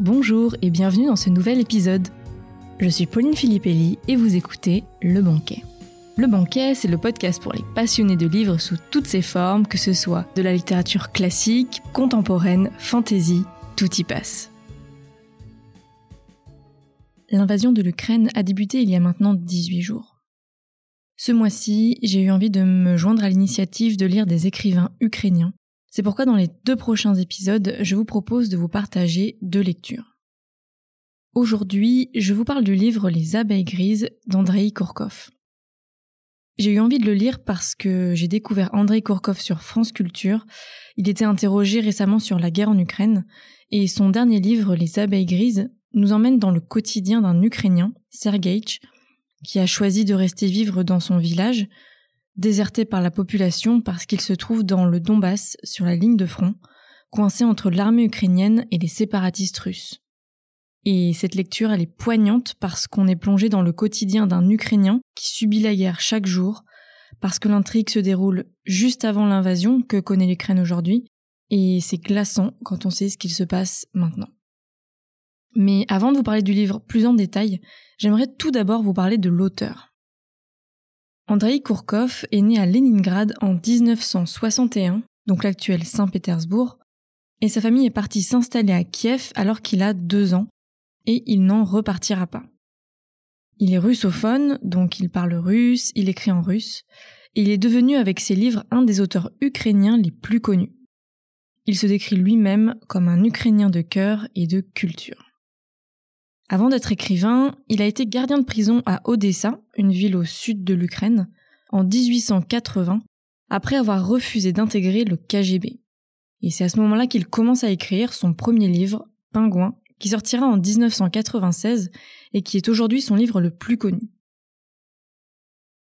bonjour et bienvenue dans ce nouvel épisode. Je suis Pauline Filippelli et vous écoutez Le Banquet. Le Banquet, c'est le podcast pour les passionnés de livres sous toutes ses formes, que ce soit de la littérature classique, contemporaine, fantasy, tout y passe. L'invasion de l'Ukraine a débuté il y a maintenant 18 jours. Ce mois-ci, j'ai eu envie de me joindre à l'initiative de lire des écrivains ukrainiens c'est pourquoi dans les deux prochains épisodes, je vous propose de vous partager deux lectures. Aujourd'hui, je vous parle du livre Les abeilles grises d'Andrei Kourkov. J'ai eu envie de le lire parce que j'ai découvert Andrei Kourkov sur France Culture. Il était interrogé récemment sur la guerre en Ukraine et son dernier livre, Les abeilles grises, nous emmène dans le quotidien d'un Ukrainien, Sergeïch, qui a choisi de rester vivre dans son village déserté par la population parce qu'il se trouve dans le Donbass, sur la ligne de front, coincé entre l'armée ukrainienne et les séparatistes russes. Et cette lecture, elle est poignante parce qu'on est plongé dans le quotidien d'un Ukrainien qui subit la guerre chaque jour, parce que l'intrigue se déroule juste avant l'invasion que connaît l'Ukraine aujourd'hui, et c'est glaçant quand on sait ce qu'il se passe maintenant. Mais avant de vous parler du livre plus en détail, j'aimerais tout d'abord vous parler de l'auteur. Andrei Kourkov est né à Leningrad en 1961, donc l'actuel Saint-Pétersbourg, et sa famille est partie s'installer à Kiev alors qu'il a deux ans, et il n'en repartira pas. Il est russophone, donc il parle russe, il écrit en russe, et il est devenu avec ses livres un des auteurs ukrainiens les plus connus. Il se décrit lui-même comme un Ukrainien de cœur et de culture. Avant d'être écrivain, il a été gardien de prison à Odessa, une ville au sud de l'Ukraine, en 1880, après avoir refusé d'intégrer le KGB. Et c'est à ce moment-là qu'il commence à écrire son premier livre, Pingouin, qui sortira en 1996 et qui est aujourd'hui son livre le plus connu.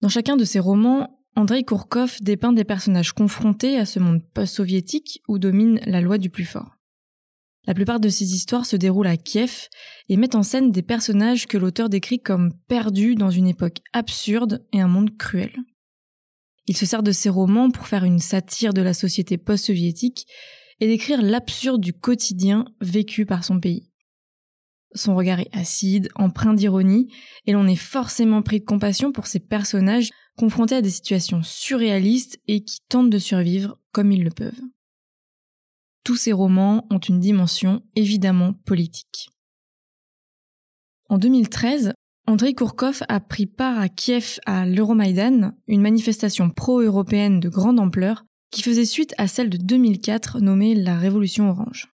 Dans chacun de ses romans, Andrei Kourkov dépeint des personnages confrontés à ce monde post-soviétique où domine la loi du plus fort. La plupart de ces histoires se déroulent à Kiev et mettent en scène des personnages que l'auteur décrit comme perdus dans une époque absurde et un monde cruel. Il se sert de ses romans pour faire une satire de la société post-soviétique et décrire l'absurde du quotidien vécu par son pays. Son regard est acide, empreint d'ironie, et l'on est forcément pris de compassion pour ces personnages confrontés à des situations surréalistes et qui tentent de survivre comme ils le peuvent tous ces romans ont une dimension évidemment politique. En 2013, Andrei Kourkov a pris part à Kiev à l'Euromaïdan, une manifestation pro-européenne de grande ampleur qui faisait suite à celle de 2004 nommée la Révolution Orange.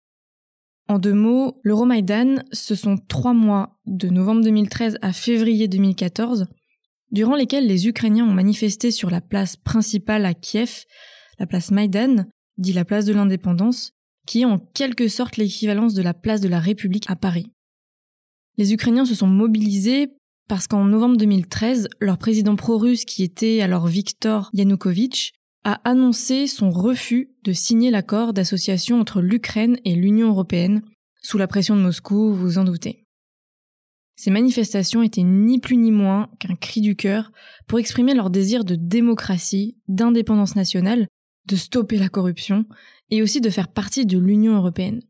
En deux mots, l'Euromaïdan, ce sont trois mois de novembre 2013 à février 2014, durant lesquels les Ukrainiens ont manifesté sur la place principale à Kiev, la place Maïdan, dit la place de l'indépendance, qui est en quelque sorte l'équivalence de la place de la République à Paris. Les Ukrainiens se sont mobilisés parce qu'en novembre 2013, leur président pro-russe, qui était alors Viktor Yanukovych, a annoncé son refus de signer l'accord d'association entre l'Ukraine et l'Union européenne, sous la pression de Moscou, vous en doutez. Ces manifestations étaient ni plus ni moins qu'un cri du cœur pour exprimer leur désir de démocratie, d'indépendance nationale, de stopper la corruption et aussi de faire partie de l'Union européenne.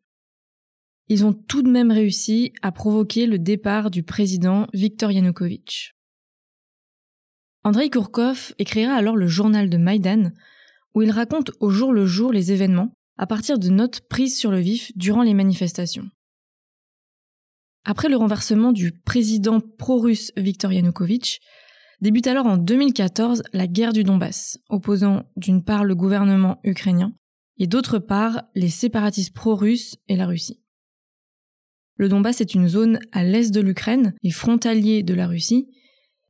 Ils ont tout de même réussi à provoquer le départ du président Viktor Yanukovych. Andrei Kourkov écrira alors le journal de Maïdan, où il raconte au jour le jour les événements à partir de notes prises sur le vif durant les manifestations. Après le renversement du président pro-russe Viktor Yanukovych, débute alors en 2014 la guerre du Donbass, opposant d'une part le gouvernement ukrainien et d'autre part les séparatistes pro-russes et la Russie. Le Donbass est une zone à l'est de l'Ukraine et frontalier de la Russie,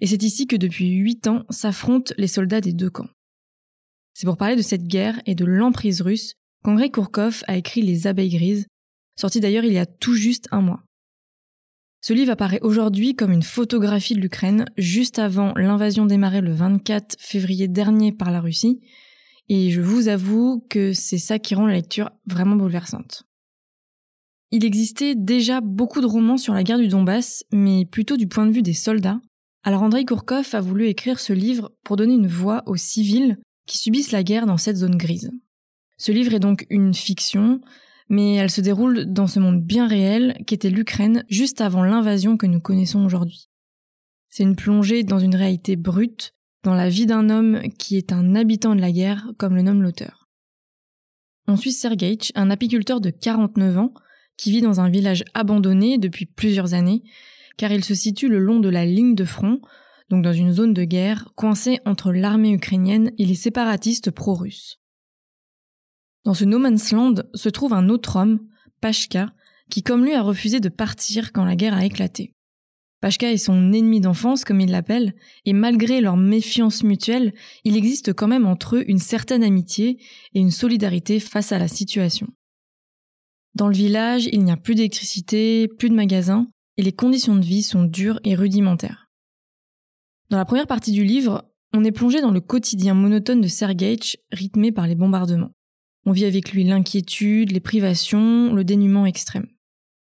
et c'est ici que depuis huit ans s'affrontent les soldats des deux camps. C'est pour parler de cette guerre et de l'emprise russe qu'Andrei Kourkov a écrit Les abeilles grises, sorti d'ailleurs il y a tout juste un mois. Ce livre apparaît aujourd'hui comme une photographie de l'Ukraine juste avant l'invasion démarrée le 24 février dernier par la Russie et je vous avoue que c'est ça qui rend la lecture vraiment bouleversante. Il existait déjà beaucoup de romans sur la guerre du Donbass, mais plutôt du point de vue des soldats. Alors Andrei Kourkov a voulu écrire ce livre pour donner une voix aux civils qui subissent la guerre dans cette zone grise. Ce livre est donc une fiction, mais elle se déroule dans ce monde bien réel qu'était l'Ukraine juste avant l'invasion que nous connaissons aujourd'hui. C'est une plongée dans une réalité brute, dans la vie d'un homme qui est un habitant de la guerre, comme le nomme l'auteur. On suit Sergeitch, un apiculteur de 49 ans, qui vit dans un village abandonné depuis plusieurs années, car il se situe le long de la ligne de front, donc dans une zone de guerre, coincée entre l'armée ukrainienne et les séparatistes pro-russes. Dans ce no land se trouve un autre homme, Pashka, qui comme lui a refusé de partir quand la guerre a éclaté. Pashka est son ennemi d'enfance, comme il l'appelle, et malgré leur méfiance mutuelle, il existe quand même entre eux une certaine amitié et une solidarité face à la situation. Dans le village, il n'y a plus d'électricité, plus de magasins, et les conditions de vie sont dures et rudimentaires. Dans la première partie du livre, on est plongé dans le quotidien monotone de Sergeitch, rythmé par les bombardements. On vit avec lui l'inquiétude, les privations, le dénuement extrême.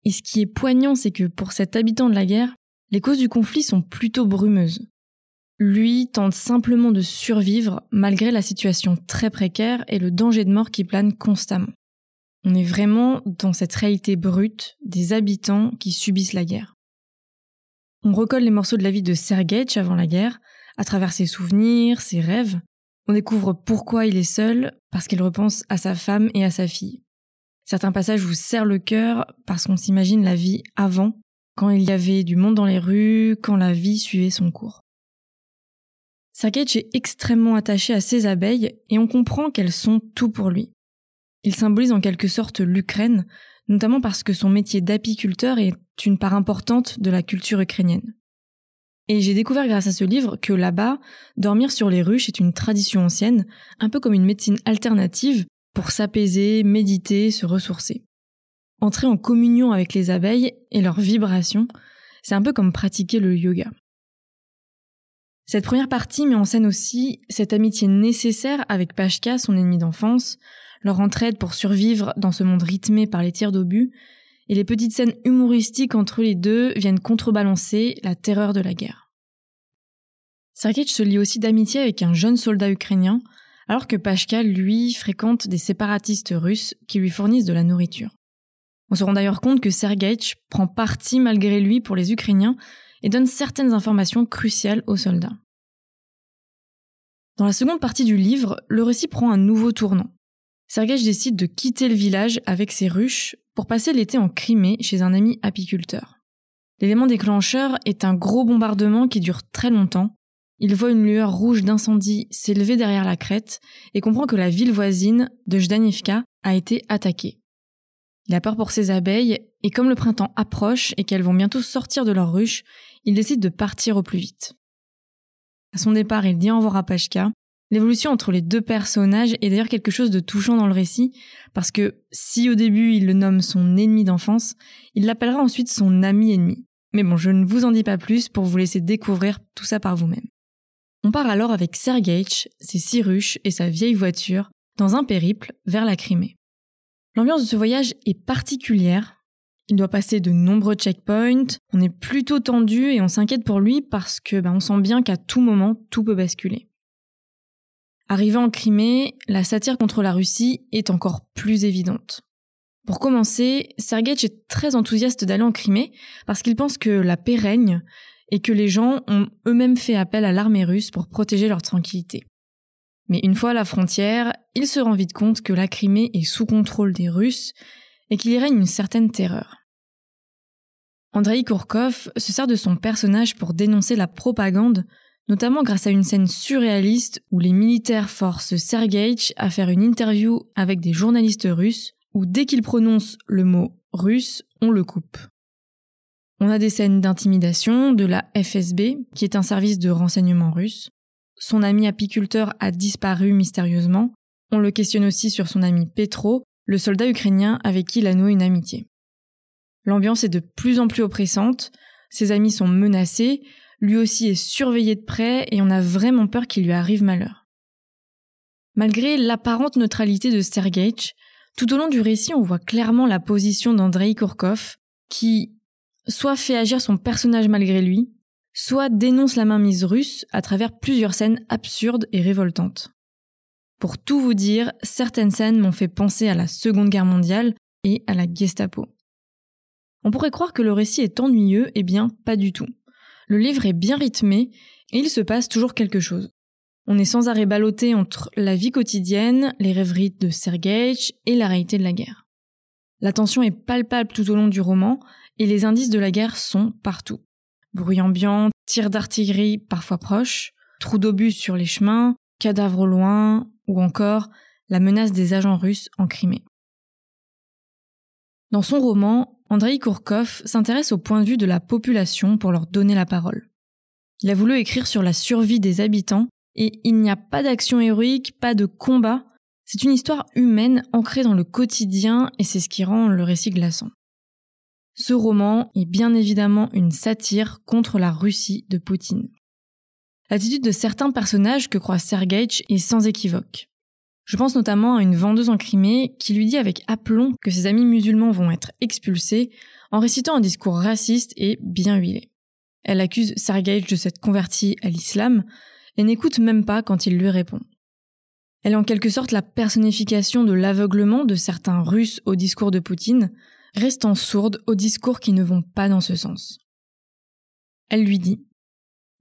Et ce qui est poignant, c'est que pour cet habitant de la guerre, les causes du conflit sont plutôt brumeuses. Lui tente simplement de survivre malgré la situation très précaire et le danger de mort qui plane constamment. On est vraiment dans cette réalité brute des habitants qui subissent la guerre. On recolle les morceaux de la vie de Sergej avant la guerre, à travers ses souvenirs, ses rêves. On découvre pourquoi il est seul, parce qu'il repense à sa femme et à sa fille. Certains passages vous serrent le cœur parce qu'on s'imagine la vie avant quand il y avait du monde dans les rues, quand la vie suivait son cours. Sergej est extrêmement attaché à ses abeilles et on comprend qu'elles sont tout pour lui. Il symbolise en quelque sorte l'Ukraine, notamment parce que son métier d'apiculteur est une part importante de la culture ukrainienne. Et j'ai découvert grâce à ce livre que là-bas, dormir sur les ruches est une tradition ancienne, un peu comme une médecine alternative pour s'apaiser, méditer, se ressourcer. Entrer en communion avec les abeilles et leurs vibrations, c'est un peu comme pratiquer le yoga. Cette première partie met en scène aussi cette amitié nécessaire avec Pashka, son ennemi d'enfance, leur entraide pour survivre dans ce monde rythmé par les tirs d'obus, et les petites scènes humoristiques entre les deux viennent contrebalancer la terreur de la guerre. Sergej se lie aussi d'amitié avec un jeune soldat ukrainien, alors que Pashka, lui, fréquente des séparatistes russes qui lui fournissent de la nourriture. On se rend d'ailleurs compte que Sergej prend parti malgré lui pour les Ukrainiens et donne certaines informations cruciales aux soldats. Dans la seconde partie du livre, le récit prend un nouveau tournant. Sergej décide de quitter le village avec ses ruches pour passer l'été en Crimée chez un ami apiculteur. L'élément déclencheur est un gros bombardement qui dure très longtemps. Il voit une lueur rouge d'incendie s'élever derrière la crête et comprend que la ville voisine de Jdanivka a été attaquée. Il a peur pour ses abeilles, et comme le printemps approche et qu'elles vont bientôt sortir de leur ruche, il décide de partir au plus vite. À son départ, il dit au revoir à Pashka. L'évolution entre les deux personnages est d'ailleurs quelque chose de touchant dans le récit, parce que si au début il le nomme son ennemi d'enfance, il l'appellera ensuite son ami ennemi. Mais bon, je ne vous en dis pas plus pour vous laisser découvrir tout ça par vous-même. On part alors avec Sergeitch, ses six ruches et sa vieille voiture dans un périple vers la Crimée. L'ambiance de ce voyage est particulière. Il doit passer de nombreux checkpoints, on est plutôt tendu et on s'inquiète pour lui parce que ben, on sent bien qu'à tout moment tout peut basculer. Arrivé en Crimée, la satire contre la Russie est encore plus évidente. Pour commencer, Sergej est très enthousiaste d'aller en Crimée parce qu'il pense que la paix règne et que les gens ont eux-mêmes fait appel à l'armée russe pour protéger leur tranquillité. Mais une fois à la frontière, il se rend vite compte que la Crimée est sous contrôle des Russes et qu'il y règne une certaine terreur. Andrei Kourkov se sert de son personnage pour dénoncer la propagande, notamment grâce à une scène surréaliste où les militaires forcent Sergeitch à faire une interview avec des journalistes russes où dès qu'il prononce le mot russe, on le coupe. On a des scènes d'intimidation de la FSB, qui est un service de renseignement russe, son ami apiculteur a disparu mystérieusement. On le questionne aussi sur son ami Petro, le soldat ukrainien avec qui il a noué une amitié. L'ambiance est de plus en plus oppressante, ses amis sont menacés, lui aussi est surveillé de près et on a vraiment peur qu'il lui arrive malheur. Malgré l'apparente neutralité de Sergeitch, tout au long du récit on voit clairement la position d'Andrei Kourkov, qui soit fait agir son personnage malgré lui, soit dénonce la mainmise russe à travers plusieurs scènes absurdes et révoltantes. Pour tout vous dire, certaines scènes m'ont fait penser à la Seconde Guerre mondiale et à la Gestapo. On pourrait croire que le récit est ennuyeux, eh bien pas du tout. Le livre est bien rythmé et il se passe toujours quelque chose. On est sans arrêt ballotté entre la vie quotidienne, les rêveries de Sergej et la réalité de la guerre. La tension est palpable tout au long du roman et les indices de la guerre sont partout. Bruit ambiant, tirs d'artillerie parfois proches, trous d'obus sur les chemins, cadavres au loin ou encore la menace des agents russes en Crimée. Dans son roman, Andrei Kourkov s'intéresse au point de vue de la population pour leur donner la parole. Il a voulu écrire sur la survie des habitants et il n'y a pas d'action héroïque, pas de combat. C'est une histoire humaine ancrée dans le quotidien et c'est ce qui rend le récit glaçant. Ce roman est bien évidemment une satire contre la Russie de Poutine. L'attitude de certains personnages que croit Sergej est sans équivoque. Je pense notamment à une vendeuse en Crimée qui lui dit avec aplomb que ses amis musulmans vont être expulsés en récitant un discours raciste et bien huilé. Elle accuse Sergej de s'être converti à l'islam et n'écoute même pas quand il lui répond. Elle est en quelque sorte la personnification de l'aveuglement de certains Russes au discours de Poutine, restant sourde aux discours qui ne vont pas dans ce sens. Elle lui dit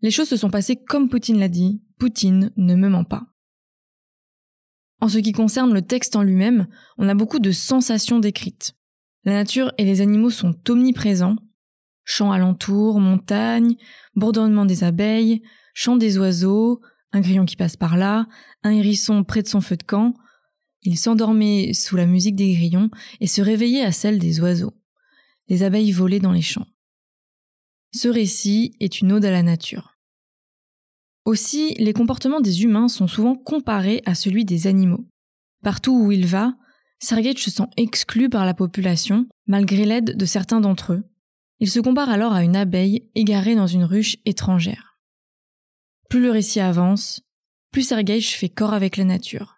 Les choses se sont passées comme Poutine l'a dit, Poutine ne me ment pas. En ce qui concerne le texte en lui-même, on a beaucoup de sensations décrites. La nature et les animaux sont omniprésents. Champs alentour, montagnes, bourdonnement des abeilles, chant des oiseaux, un grillon qui passe par là, un hérisson près de son feu de camp. Il s'endormait sous la musique des grillons et se réveillait à celle des oiseaux. Les abeilles volaient dans les champs. Ce récit est une ode à la nature. Aussi, les comportements des humains sont souvent comparés à celui des animaux. Partout où il va, Sergej se sent exclu par la population, malgré l'aide de certains d'entre eux. Il se compare alors à une abeille égarée dans une ruche étrangère. Plus le récit avance, plus Sergej fait corps avec la nature.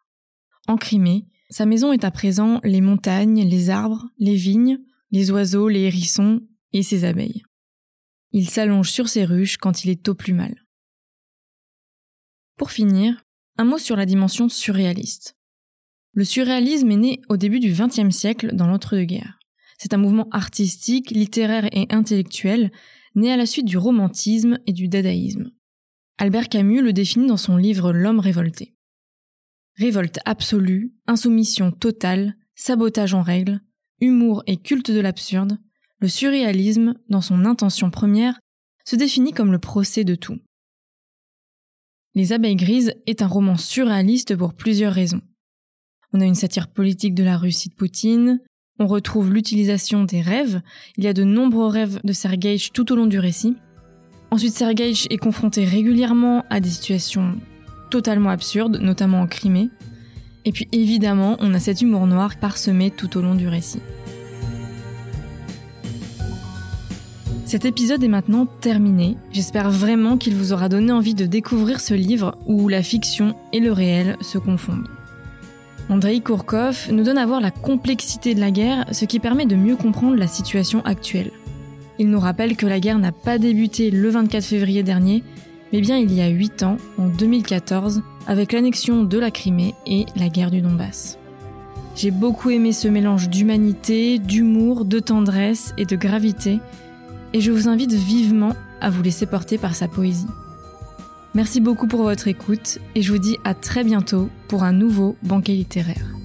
En Crimée, sa maison est à présent les montagnes, les arbres, les vignes, les oiseaux, les hérissons et ses abeilles. Il s'allonge sur ses ruches quand il est au plus mal. Pour finir, un mot sur la dimension surréaliste. Le surréalisme est né au début du XXe siècle dans l'entre-deux-guerres. C'est un mouvement artistique, littéraire et intellectuel né à la suite du romantisme et du dadaïsme. Albert Camus le définit dans son livre L'homme révolté. Révolte absolue, insoumission totale, sabotage en règle, humour et culte de l'absurde, le surréalisme, dans son intention première, se définit comme le procès de tout. Les Abeilles Grises est un roman surréaliste pour plusieurs raisons. On a une satire politique de la Russie de Poutine, on retrouve l'utilisation des rêves, il y a de nombreux rêves de Sergei tout au long du récit, Ensuite, Sergej est confronté régulièrement à des situations totalement absurdes, notamment en Crimée. Et puis évidemment, on a cet humour noir parsemé tout au long du récit. Cet épisode est maintenant terminé. J'espère vraiment qu'il vous aura donné envie de découvrir ce livre où la fiction et le réel se confondent. Andrei Kourkov nous donne à voir la complexité de la guerre, ce qui permet de mieux comprendre la situation actuelle. Il nous rappelle que la guerre n'a pas débuté le 24 février dernier, mais bien il y a 8 ans, en 2014, avec l'annexion de la Crimée et la guerre du Donbass. J'ai beaucoup aimé ce mélange d'humanité, d'humour, de tendresse et de gravité, et je vous invite vivement à vous laisser porter par sa poésie. Merci beaucoup pour votre écoute, et je vous dis à très bientôt pour un nouveau banquet littéraire.